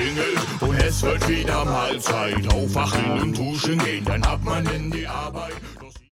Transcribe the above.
klingelt und es wird wieder mal Zeit. Aufwachen und duschen gehen, dann hat man in die Arbeit.